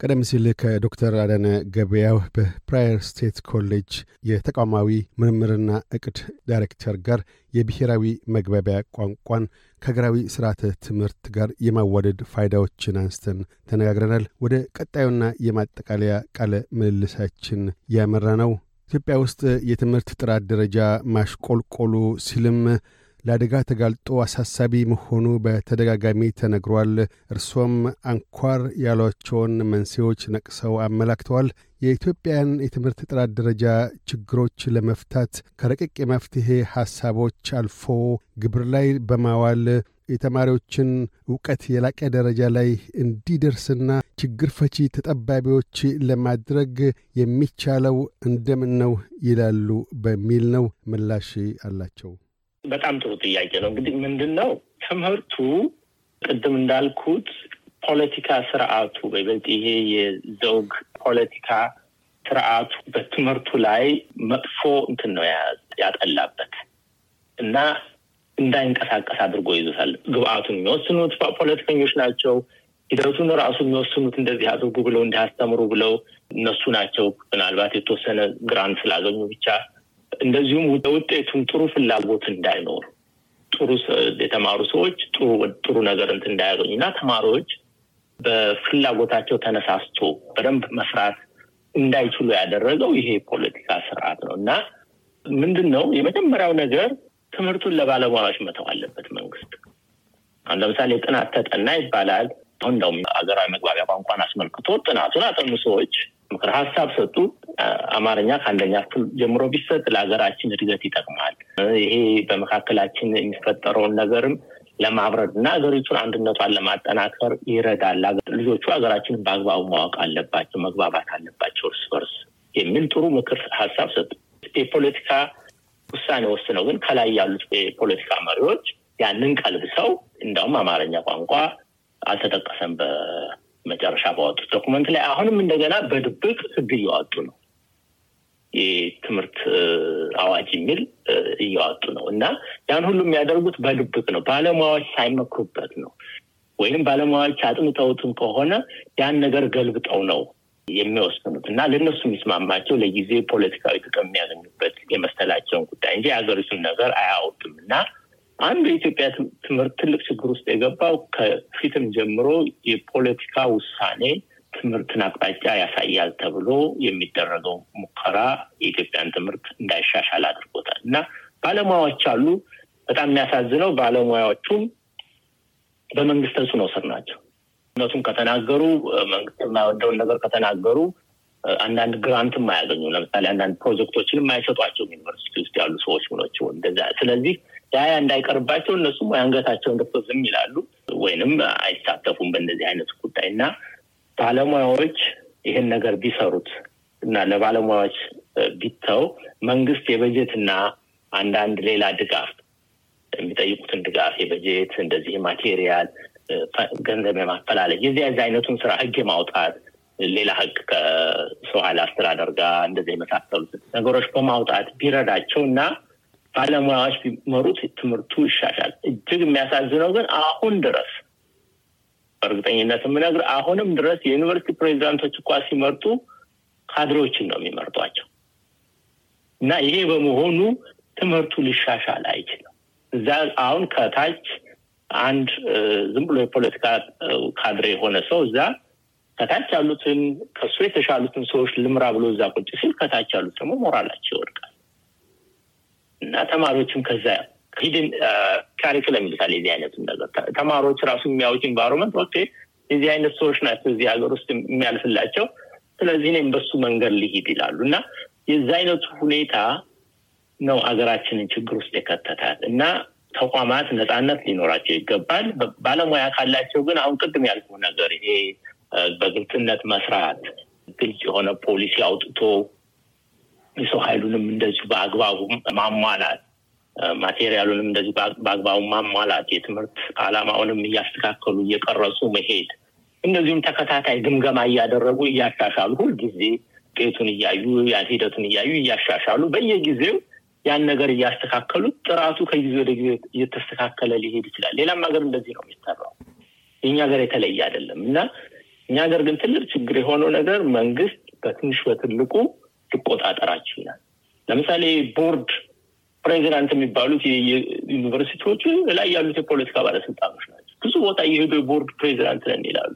ቀደም ሲል ከዶክተር አዳነ ገበያው በ Prairie State College የተቋማዊ ምርምርና እቅድ ዳይሬክተር ጋር የብሔራዊ መግባቢያ ቋንቋን ከሀገራዊ ስርዓተ ትምህርት ጋር የማዋደድ ፋይዳዎችን አንስተን ተነጋግረናል። ወደ ቀጣዩና የማጠቃለያ ቃለ ምልልሳችን ያመራ ነው። ኢትዮጵያ ውስጥ የትምህርት ጥራት ደረጃ ማሽቆልቆሉ ሲልም ለአደጋ ተጋልጦ አሳሳቢ መሆኑ በተደጋጋሚ ተነግሯል። እርሶም አንኳር ያሏቸውን መንስኤዎች ነቅሰው አመላክተዋል። የኢትዮጵያን የትምህርት ጥራት ደረጃ ችግሮች ለመፍታት ከረቂቅ የመፍትሔ ሐሳቦች አልፎ ግብር ላይ በማዋል የተማሪዎችን እውቀት የላቀ ደረጃ ላይ እንዲደርስና ችግር ፈቺ ተጠባቢዎች ለማድረግ የሚቻለው እንደምን ነው ይላሉ በሚል ነው። ምላሽ አላቸው። በጣም ጥሩ ጥያቄ ነው። እንግዲህ ምንድን ነው ትምህርቱ ቅድም እንዳልኩት ፖለቲካ ስርዓቱ በይበልጥ ይሄ የዘውግ ፖለቲካ ስርዓቱ በትምህርቱ ላይ መጥፎ እንትን ነው ያጠላበት እና እንዳይንቀሳቀስ አድርጎ ይዞታል። ግብአቱን የሚወስኑት ፖለቲከኞች ናቸው። ሂደቱን ራሱ የሚወስኑት እንደዚህ አድርጉ ብለው እንዲያስተምሩ ብለው እነሱ ናቸው። ምናልባት የተወሰነ ግራንት ስላገኙ ብቻ እንደዚሁም ውጤቱም ጥሩ ፍላጎት እንዳይኖር ጥሩ የተማሩ ሰዎች ጥሩ ጥሩ ነገር እንትን እንዳያገኙ እና ተማሪዎች በፍላጎታቸው ተነሳስቶ በደንብ መስራት እንዳይችሉ ያደረገው ይሄ ፖለቲካ ስርዓት ነው እና ምንድን ነው የመጀመሪያው ነገር ትምህርቱን ለባለሙያዎች መተው አለበት መንግስት። አሁን ለምሳሌ ጥናት ተጠና ይባላል። አሁን እንደውም ሀገራዊ መግባቢያ ቋንቋን አስመልክቶ ጥናቱን አጠኑ ሰዎች ምክር ሀሳብ ሰጡ። አማርኛ ከአንደኛ ክፍል ጀምሮ ቢሰጥ ለሀገራችን እድገት ይጠቅማል። ይሄ በመካከላችን የሚፈጠረውን ነገርም ለማብረድ እና ሀገሪቱን አንድነቷን ለማጠናከር ይረዳል። ልጆቹ ሀገራችንን በአግባቡ ማወቅ አለባቸው፣ መግባባት አለባቸው እርስ በርስ የሚል ጥሩ ምክር ሀሳብ ሰጡ። የፖለቲካ ውሳኔ ወስነው ግን ከላይ ያሉት የፖለቲካ መሪዎች ያንን ቀልብሰው እንዲያውም አማርኛ ቋንቋ አልተጠቀሰም መጨረሻ ባወጡት document ላይ አሁንም እንደገና በድብቅ ህግ እያወጡ ነው። የትምህርት አዋጅ የሚል እያወጡ ነው እና ያን ሁሉ የሚያደርጉት በድብቅ ነው። ባለሙያዎች ሳይመክሩበት ነው። ወይም ባለሙያዎች አጥንተውትም ከሆነ ያን ነገር ገልብጠው ነው የሚወስኑት እና ለእነሱ የሚስማማቸው ለጊዜ ፖለቲካዊ ጥቅም የሚያገኙበት የመሰላቸውን ጉዳይ እንጂ የሀገሪቱን ነገር አያወጡም እና አንዱ የኢትዮጵያ ትምህርት ትልቅ ችግር ውስጥ የገባው ከፊትም ጀምሮ የፖለቲካ ውሳኔ ትምህርትን አቅጣጫ ያሳያል ተብሎ የሚደረገው ሙከራ የኢትዮጵያን ትምህርት እንዳይሻሻል አድርጎታል እና ባለሙያዎች አሉ። በጣም የሚያሳዝነው ባለሙያዎቹም በመንግስት ተጽዕኖ ስር ናቸው። እውነቱን ከተናገሩ መንግስት የማይወደውን ነገር ከተናገሩ አንዳንድ ግራንትም አያገኙ። ለምሳሌ አንዳንድ ፕሮጀክቶችን የማይሰጧቸውም ዩኒቨርሲቲ ውስጥ ያሉ ሰዎች ሆኖች እንደዛ ስለዚህ ያ እንዳይቀርባቸው እነሱም አንገታቸውን ደፍተው ዝም ይላሉ ወይንም አይሳተፉም በእንደዚህ አይነት ጉዳይ እና ባለሙያዎች ይህን ነገር ቢሰሩት እና ለባለሙያዎች ቢተው መንግስት የበጀት እና አንዳንድ ሌላ ድጋፍ የሚጠይቁትን ድጋፍ የበጀት እንደዚህ ማቴሪያል ገንዘብ የማፈላለግ የዚህ አይነቱን ስራ ህግ የማውጣት ሌላ ህግ ከሰው ኃይል አስተዳደር ጋር እንደዚህ የመሳሰሉት ነገሮች በማውጣት ቢረዳቸው እና ባለሙያዎች ቢመሩት ትምህርቱ ይሻሻል። እጅግ የሚያሳዝነው ግን አሁን ድረስ በእርግጠኝነት የምነግር አሁንም ድረስ የዩኒቨርሲቲ ፕሬዚዳንቶች እንኳ ሲመርጡ ካድሬዎችን ነው የሚመርጧቸው እና ይሄ በመሆኑ ትምህርቱ ሊሻሻል አይችልም። እዛ አሁን ከታች አንድ ዝም ብሎ የፖለቲካ ካድሬ የሆነ ሰው እዛ ከታች ያሉትን ከሱ የተሻሉትን ሰዎች ልምራ ብሎ እዛ ቁጭ ሲል ከታች ያሉት ደግሞ ሞራላቸው ይወድቃል። እና ተማሪዎችም ከዛ hidden curriculum ይሉታል። የዚህ አይነቱን ነገር ተማሪዎች ራሱ የሚያዩት environment okay፣ የዚህ አይነት ሰዎች ናቸው እዚህ ሀገር ውስጥ የሚያልፍላቸው፣ ስለዚህ እኔም በሱ መንገድ ሊሂድ ይላሉ። እና የዚ አይነቱ ሁኔታ ነው ሀገራችንን ችግር ውስጥ የከተታል። እና ተቋማት ነፃነት ሊኖራቸው ይገባል። ባለሙያ ካላቸው ግን አሁን ቅድም ያልኩ ነገር ይሄ በግልጽነት መስራት፣ ግልጽ የሆነ ፖሊሲ አውጥቶ የሰው ኃይሉንም እንደዚሁ በአግባቡ ማሟላት፣ ማቴሪያሉንም እንደዚህ በአግባቡ ማሟላት፣ የትምህርት ዓላማውንም እያስተካከሉ እየቀረጹ መሄድ፣ እንደዚሁም ተከታታይ ግምገማ እያደረጉ እያሻሻሉ ሁልጊዜ ውጤቱን እያዩ ያን ሂደቱን እያዩ እያሻሻሉ በየጊዜው ያን ነገር እያስተካከሉ ጥራቱ ከጊዜ ወደ ጊዜ እየተስተካከለ ሊሄድ ይችላል። ሌላም ሀገር እንደዚህ ነው የሚሰራው። የኛ ሀገር የተለየ አይደለም እና እኛ ሀገር ግን ትልቅ ችግር የሆነው ነገር መንግስት በትንሽ በትልቁ ሊቆጣጠራቸው ይላል። ለምሳሌ ቦርድ ፕሬዚዳንት የሚባሉት ዩኒቨርሲቲዎቹ ላይ ያሉት የፖለቲካ ባለስልጣኖች ናቸው። ብዙ ቦታ የሄዱ የቦርድ ፕሬዚዳንት ነን ይላሉ።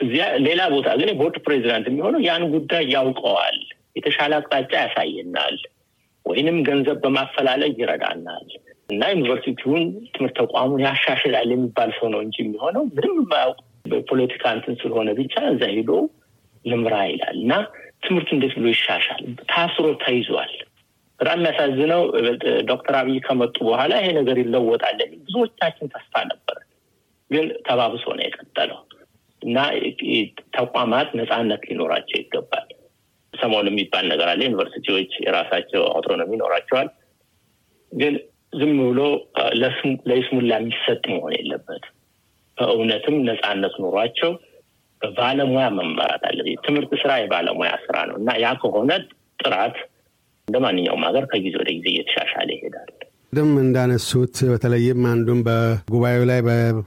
እዚያ ሌላ ቦታ ግን የቦርድ ፕሬዚዳንት የሚሆነው ያን ጉዳይ ያውቀዋል፣ የተሻለ አቅጣጫ ያሳየናል፣ ወይንም ገንዘብ በማፈላለግ ይረዳናል እና ዩኒቨርሲቲውን ትምህርት ተቋሙን ያሻሽላል የሚባል ሰው ነው እንጂ የሚሆነው ምንም የማያውቅ በፖለቲካ እንትን ስለሆነ ብቻ እዛ ሄዶ ልምራ ይላል እና ትምህርት እንዴት ብሎ ይሻሻል? ታስሮ ተይዟል። በጣም የሚያሳዝነው ዶክተር አብይ ከመጡ በኋላ ይሄ ነገር ይለወጣል ብዙዎቻችን ተስፋ ነበር፣ ግን ተባብሶ ነው የቀጠለው እና ተቋማት ነፃነት ሊኖራቸው ይገባል። ሰሞኑ የሚባል ነገር አለ። ዩኒቨርሲቲዎች የራሳቸው አውቶኖሚ ይኖራቸዋል፣ ግን ዝም ብሎ ለይስሙላ የሚሰጥ መሆን የለበት። በእውነትም ነፃነት ኖሯቸው በባለሙያ መመራት አለ። ትምህርት ስራ የባለሙያ ስራ ነው እና ያ ከሆነ ጥራት እንደ ማንኛውም ሀገር ከጊዜ ወደ ጊዜ እየተሻሻለ ይሄዳል። ቅድም እንዳነሱት በተለይም አንዱም በጉባኤው ላይ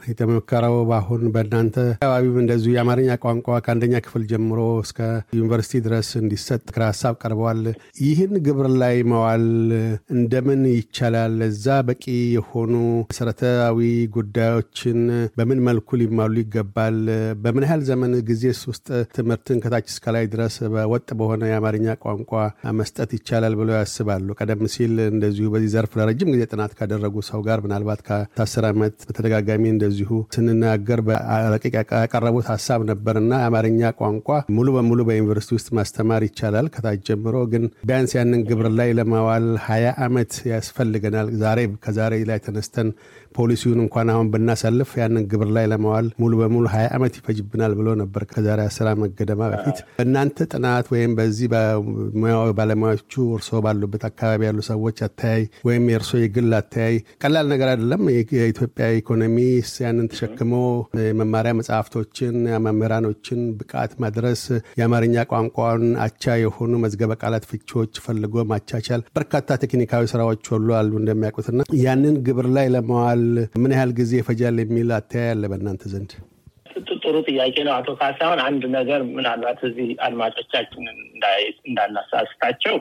የተሞከረው በአሁን በእናንተ አካባቢም እንደዚሁ የአማርኛ ቋንቋ ከአንደኛ ክፍል ጀምሮ እስከ ዩኒቨርሲቲ ድረስ እንዲሰጥ ክረ ሀሳብ ቀርበዋል። ይህን ግብር ላይ መዋል እንደምን ይቻላል? እዛ በቂ የሆኑ መሰረታዊ ጉዳዮችን በምን መልኩ ሊሟሉ ይገባል? በምን ያህል ዘመን ጊዜ ውስጥ ትምህርትን ከታች እስከ ላይ ድረስ በወጥ በሆነ የአማርኛ ቋንቋ መስጠት ይቻላል ብለው ያስባሉ? ቀደም ሲል እንደዚሁ በዚህ ዘርፍ ለረጅም ጊዜ ጥናት ካደረጉ ሰው ጋር ምናልባት ከአስር ዓመት በተደጋጋሚ እንደዚሁ ስንናገር በረቂቅ ያቀረቡት ሀሳብ ነበርና የአማርኛ ቋንቋ ሙሉ በሙሉ በዩኒቨርሲቲ ውስጥ ማስተማር ይቻላል ከታች ጀምሮ፣ ግን ቢያንስ ያንን ግብር ላይ ለማዋል ሀያ ዓመት ያስፈልገናል። ዛሬ ከዛሬ ላይ ተነስተን ፖሊሲውን እንኳን አሁን ብናሳልፍ ያንን ግብር ላይ ለማዋል ሙሉ በሙሉ ሀያ ዓመት ይፈጅብናል ብሎ ነበር ከዛሬ አስር ዓመት ገደማ በፊት። እናንተ ጥናት ወይም በዚህ ባለሙያዎቹ እርስዎ ባሉበት አካባቢ ያሉ ሰዎች አተያይ ወይም የእርስዎ የግል አተያይ ቀላል ነገር አይደለም። የኢትዮጵያ ኢኮኖሚ ያንን ተሸክሞ የመማሪያ መጽሐፍቶችን፣ መምህራኖችን ብቃት ማድረስ፣ የአማርኛ ቋንቋን አቻ የሆኑ መዝገበ ቃላት ፍቺዎች ፈልጎ ማቻቻል፣ በርካታ ቴክኒካዊ ስራዎች ሁሉ አሉ እንደሚያውቁትና ያንን ግብር ላይ ለማዋል ምን ያህል ጊዜ ይፈጃል የሚል አተያይ አለ በእናንተ ዘንድ? ጥሩ ጥያቄ ነው አቶ ካሳሁን። አንድ ነገር ምናልባት እዚህ አድማጮቻችንን እንዳናሳስታቸው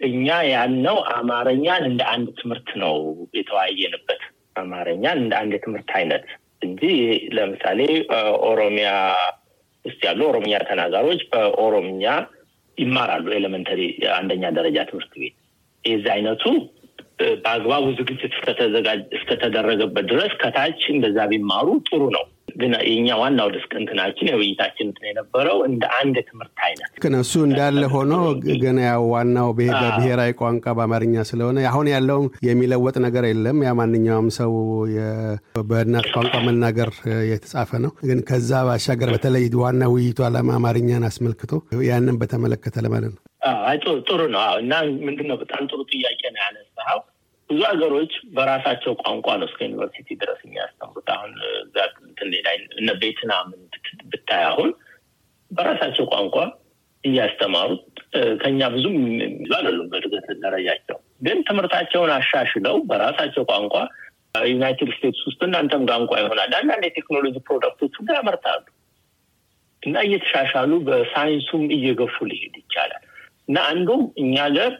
እኛ ያልነው አማርኛን እንደ አንድ ትምህርት ነው የተወያየንበት። አማርኛን እንደ አንድ የትምህርት አይነት እንጂ ለምሳሌ ኦሮሚያ ውስጥ ያሉ ኦሮምኛ ተናጋሪዎች በኦሮምኛ ይማራሉ elementary አንደኛ ደረጃ ትምህርት ቤት የዚህ አይነቱ በአግባቡ ዝግጅት እስከተደረገበት ድረስ ከታች እንደዛ ቢማሩ ጥሩ ነው። ግን የኛ ዋናው discuss እንትናችን የውይይታችን እንትን የነበረው እንደ አንድ ትምህርት አይነት ግን እሱ እንዳለ ሆኖ ግን ያው ዋናው በብሔራዊ ቋንቋ በአማርኛ ስለሆነ አሁን ያለውም የሚለወጥ ነገር የለም። ያ ማንኛውም ሰው በእናት ቋንቋ መናገር የተጻፈ ነው። ግን ከዛ ባሻገር በተለይ ዋና ውይይቱ ዓላማ አማርኛን አስመልክቶ ያንን በተመለከተ ለማለት ነው። ጥሩ ነው እና ምንድነው በጣም ጥሩ ጥያቄ ነው ያነሳኸው። ብዙ ሀገሮች በራሳቸው ቋንቋ ነው እስከ ዩኒቨርሲቲ ድረስ የሚያስተምሩት። አሁን እነ ቬትናምን ብታይ አሁን በራሳቸው ቋንቋ እያስተማሩት ከኛ ብዙም አይደሉም በእድገት ደረጃቸው፣ ግን ትምህርታቸውን አሻሽለው በራሳቸው ቋንቋ ዩናይትድ ስቴትስ ውስጥ እናንተም ቋንቋ ይሆናል። አንዳንድ የቴክኖሎጂ product ኦች ሁሉ ያመርታሉ እና እየተሻሻሉ በሳይንሱም እየገፉ ሊሄድ ይቻላል። እና አንዱም እኛ ሀገር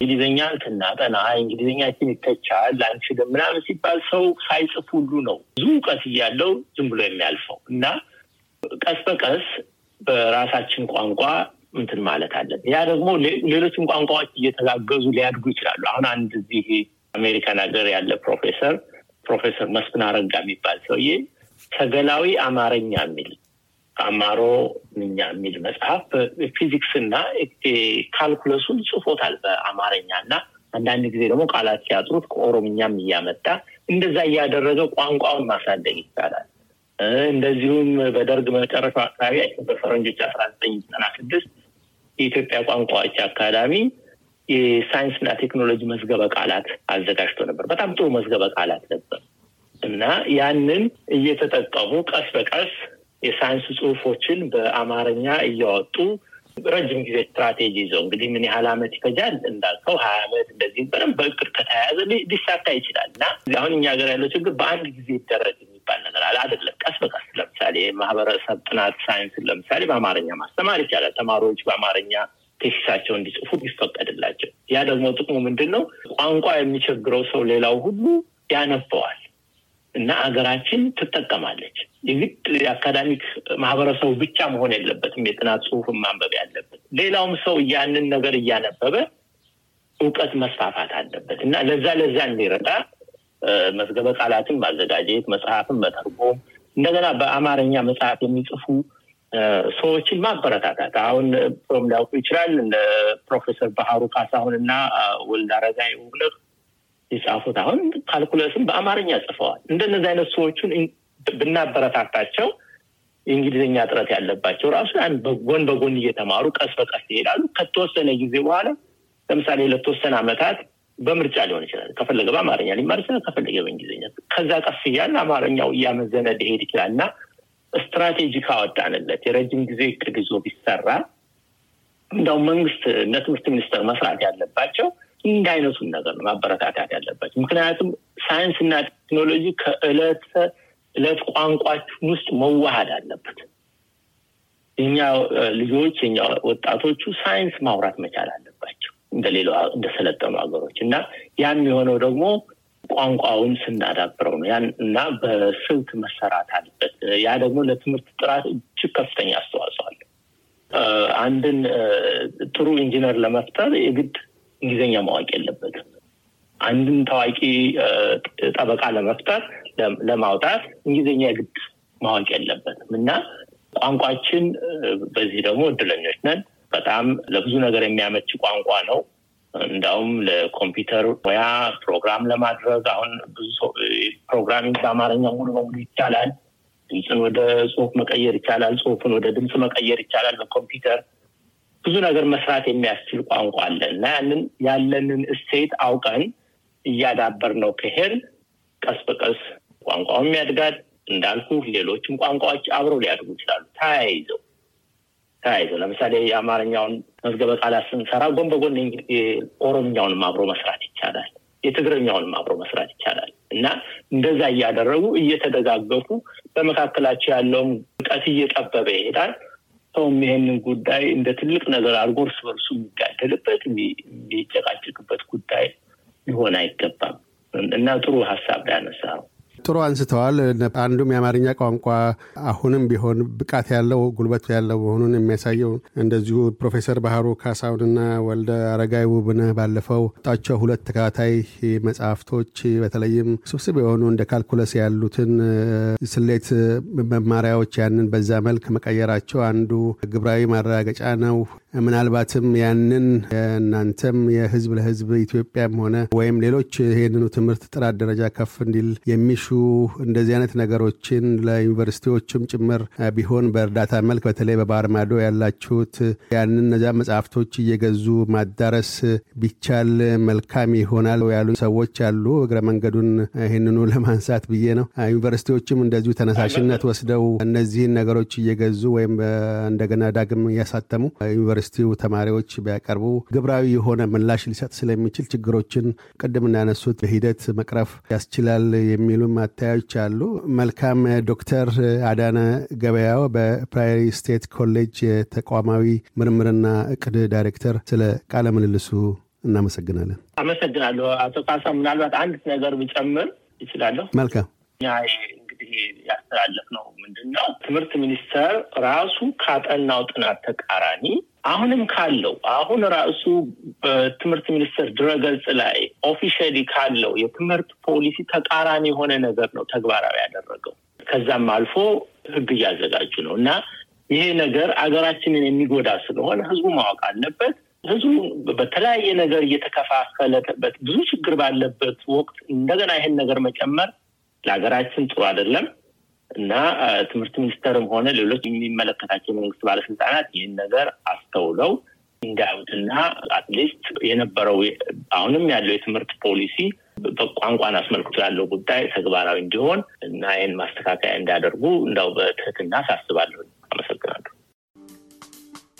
እንግሊዝኛ ስናጠና እንግሊዝኛችን ይተቻል አንችልም ምናምን ሲባል ሰው ሳይጽፍ ሁሉ ነው ብዙ እውቀት እያለው ዝም ብሎ የሚያልፈው እና ቀስ በቀስ በራሳችን ቋንቋ እንትን ማለት አለን። ያ ደግሞ ሌሎችም ቋንቋዎች እየተጋገዙ ሊያድጉ ይችላሉ። አሁን አንድ እዚህ አሜሪካን ሀገር ያለ ፕሮፌሰር ፕሮፌሰር መስፍን አረጋ የሚባል ሰውዬ ሰገላዊ አማርኛ የሚል አማሮምኛ የሚል መጽሐፍ ፊዚክስ እና calculus ኡን ጽፎታል በአማርኛ እና አንዳንድ ጊዜ ደግሞ ቃላት ሲያጥሩት ከኦሮምኛም እያመጣ እንደዛ እያደረገ ቋንቋውን ማሳደግ ይቻላል። እንደዚሁም በደርግ መጨረሻው አካባቢ በፈረንጆች አስራ ዘጠኝ ዘጠና ስድስት የኢትዮጵያ ቋንቋዎች አካዳሚ የሳይንስና ቴክኖሎጂ መዝገበ ቃላት አዘጋጅቶ ነበር። በጣም ጥሩ መዝገበ ቃላት ነበር እና ያንን እየተጠቀሙ ቀስ በቀስ የሳይንስ ጽሁፎችን በአማርኛ እያወጡ ረጅም ጊዜ ስትራቴጂ ይዘው እንግዲህ ምን ያህል ዓመት ይፈጃል እንዳልከው ሀያ ዓመት እንደዚህ በደንብ በእቅድ ከተያያዘ ሊሳካ ይችላል እና አሁን እኛ ሀገር ያለው ችግር በአንድ ጊዜ ይደረግ የሚባል ነገር አለ አይደለም። ቀስ በቀስ ለምሳሌ ማህበረሰብ ጥናት ሳይንስን ለምሳሌ በአማርኛ ማስተማር ይቻላል። ተማሪዎች በአማርኛ ቴሲሳቸው እንዲጽፉ ቢፈቀድላቸው። ያ ደግሞ ጥቅሙ ምንድን ነው? ቋንቋ የሚቸግረው ሰው ሌላው ሁሉ ያነበዋል እና አገራችን ትጠቀማለች። የግድ የአካዳሚክ ማህበረሰቡ ብቻ መሆን የለበትም የጥናት ጽሁፍን ማንበብ ያለበት። ሌላውም ሰው ያንን ነገር እያነበበ እውቀት መስፋፋት አለበት እና ለዛ ለዛ እንዲረዳ መዝገበ ቃላትን ማዘጋጀት፣ መጽሐፍን መተርጎም፣ እንደገና በአማርኛ መጽሐፍ የሚጽፉ ሰዎችን ማበረታታት። አሁን ፕሮም ሊያውቁ ይችላል ፕሮፌሰር ባህሩ ካሳሁን እና ወልድ አረጋይ ውብነህ የጻፉት አሁን ካልኩለስን በአማርኛ ጽፈዋል። እንደነዚህ አይነት ሰዎቹን ብናበረታታቸው የእንግሊዝኛ እጥረት ያለባቸው ራሱ በጎን በጎን እየተማሩ ቀስ በቀስ ይሄዳሉ። ከተወሰነ ጊዜ በኋላ ለምሳሌ ለተወሰነ ዓመታት በምርጫ ሊሆን ይችላል። ከፈለገ በአማርኛ ሊማር ይችላል፣ ከፈለገ በእንግሊዝኛ። ከዛ ቀስ እያለ አማርኛው እያመዘነ ሊሄድ ይችላል እና ስትራቴጂ ካወጣንለት የረጅም ጊዜ እቅድ ይዞ ቢሰራ እንደውም መንግስት እንደ ትምህርት ሚኒስቴር መስራት ያለባቸው እንዲህ አይነቱን ነገር ነው ማበረታታት ያለባቸው። ምክንያቱም ሳይንስና ቴክኖሎጂ ከእለት እለት ቋንቋችን ውስጥ መዋሃድ አለበት። የኛ ልጆች የኛ ወጣቶቹ ሳይንስ ማውራት መቻል አለባቸው እንደሌላ እንደሰለጠኑ ሀገሮች እና ያን የሆነው ደግሞ ቋንቋውን ስናዳብረው ነው። ያን እና በስልት መሰራት አለበት። ያ ደግሞ ለትምህርት ጥራት እጅግ ከፍተኛ አስተዋጽኦ አለ። አንድን ጥሩ ኢንጂነር ለመፍጠር የግድ እንግሊዝኛ ማወቅ የለበትም። አንድን ታዋቂ ጠበቃ ለመፍጠር ለማውጣት እንግሊዝኛ የግድ ማወቅ የለበትም እና ቋንቋችን በዚህ ደግሞ እድለኞች ነን። በጣም ለብዙ ነገር የሚያመች ቋንቋ ነው። እንዳውም ለኮምፒውተር ሙያ ፕሮግራም ለማድረግ አሁን ብዙ programming በአማርኛ ሙሉ በሙሉ ይቻላል። ድምፅን ወደ ጽሁፍ መቀየር ይቻላል። ጽሁፍን ወደ ድምፅ መቀየር ይቻላል በኮምፒውተር ብዙ ነገር መስራት የሚያስችል ቋንቋ አለ እና ያንን ያለንን እሴት አውቀን እያዳበርነው ከሄድን ቀስ በቀስ ቋንቋውም ያድጋል። እንዳልኩ ሌሎችም ቋንቋዎች አብረው ሊያድጉ ይችላሉ ተያይዘው ተያይዘው ለምሳሌ የአማርኛውን መዝገበ ቃላት ስንሰራ ጎን በጎን ኦሮምኛውንም አብሮ መስራት ይቻላል። የትግረኛውንም አብሮ መስራት ይቻላል እና እንደዛ እያደረጉ እየተደጋገፉ በመካከላቸው ያለውም ርቀት እየጠበበ ይሄዳል። ሰውም ይሄንን ጉዳይ እንደ ትልቅ ነገር አድርጎ እርስ በርሱ የሚጋደልበት የሚጨቃጭቅበት ጉዳይ ሊሆን አይገባም። እና ጥሩ ሀሳብ ያነሳው ጥሩ አንስተዋል። አንዱም የአማርኛ ቋንቋ አሁንም ቢሆን ብቃት ያለው ጉልበት ያለው መሆኑን የሚያሳየው እንደዚሁ ፕሮፌሰር ባህሩ ካሳሁንና ወልደ አረጋይ ውብነህ ባለፈው ጣቸው ሁለት ተከታታይ መጽሐፍቶች በተለይም ስብስብ የሆኑ እንደ ካልኩለስ ያሉትን ስሌት መማሪያዎች ያንን በዛ መልክ መቀየራቸው አንዱ ግብራዊ ማረጋገጫ ነው። ምናልባትም ያንን እናንተም የህዝብ ለህዝብ ኢትዮጵያም ሆነ ወይም ሌሎች ይህንኑ ትምህርት ጥራት ደረጃ ከፍ እንዲል የሚሹ እንደዚህ አይነት ነገሮችን ለዩኒቨርሲቲዎችም ጭምር ቢሆን በእርዳታ መልክ በተለይ በባህር ማዶ ያላችሁት ያንን እነዚያ መጽሐፍቶች እየገዙ ማዳረስ ቢቻል መልካም ይሆናል ያሉ ሰዎች አሉ። እግረ መንገዱን ይህንኑ ለማንሳት ብዬ ነው። ዩኒቨርሲቲዎችም እንደዚሁ ተነሳሽነት ወስደው እነዚህን ነገሮች እየገዙ ወይም እንደገና ዳግም እያሳተሙ ዩኒቨርሲቲው ተማሪዎች ቢያቀርቡ ግብራዊ የሆነ ምላሽ ሊሰጥ ስለሚችል ችግሮችን ቅድም እንዳነሱት በሂደት መቅረፍ ያስችላል የሚሉም አተያዮች አሉ። መልካም። ዶክተር አዳነ ገበያው በፕራይሪ ስቴት ኮሌጅ የተቋማዊ ምርምርና እቅድ ዳይሬክተር፣ ስለ ቃለ ምልልሱ እናመሰግናለን። አመሰግናለሁ አቶ ካሳ። ምናልባት አንድ ነገር ብጨምር ይችላለሁ? መልካም። እንግዲህ ያስተላለፍ ነው ምንድን ነው ትምህርት ሚኒስቴር ራሱ ካጠናው ጥናት ተቃራኒ አሁንም ካለው አሁን ራሱ በትምህርት ሚኒስቴር ድረገጽ ላይ officially ካለው የትምህርት ፖሊሲ ተቃራኒ የሆነ ነገር ነው ተግባራዊ ያደረገው። ከዛም አልፎ ሕግ እያዘጋጁ ነው እና ይሄ ነገር አገራችንን የሚጎዳ ስለሆነ ህዝቡ ማወቅ አለበት። ህዝቡ በተለያየ ነገር እየተከፋፈለበት ብዙ ችግር ባለበት ወቅት እንደገና ይሄን ነገር መጨመር ለሀገራችን ጥሩ አይደለም እና ትምህርት ሚኒስቴርም ሆነ ሌሎች የሚመለከታቸው የመንግስት ባለስልጣናት ይህን ነገር አስተውለው እንዲያዩትና at least የነበረው አሁንም ያለው የትምህርት ፖሊሲ በቋንቋን አስመልክቶ ያለው ጉዳይ ተግባራዊ እንዲሆን እና ይህን ማስተካከያ እንዲያደርጉ እንዳው በትህትና አሳስባለሁ። አመሰግናለሁ።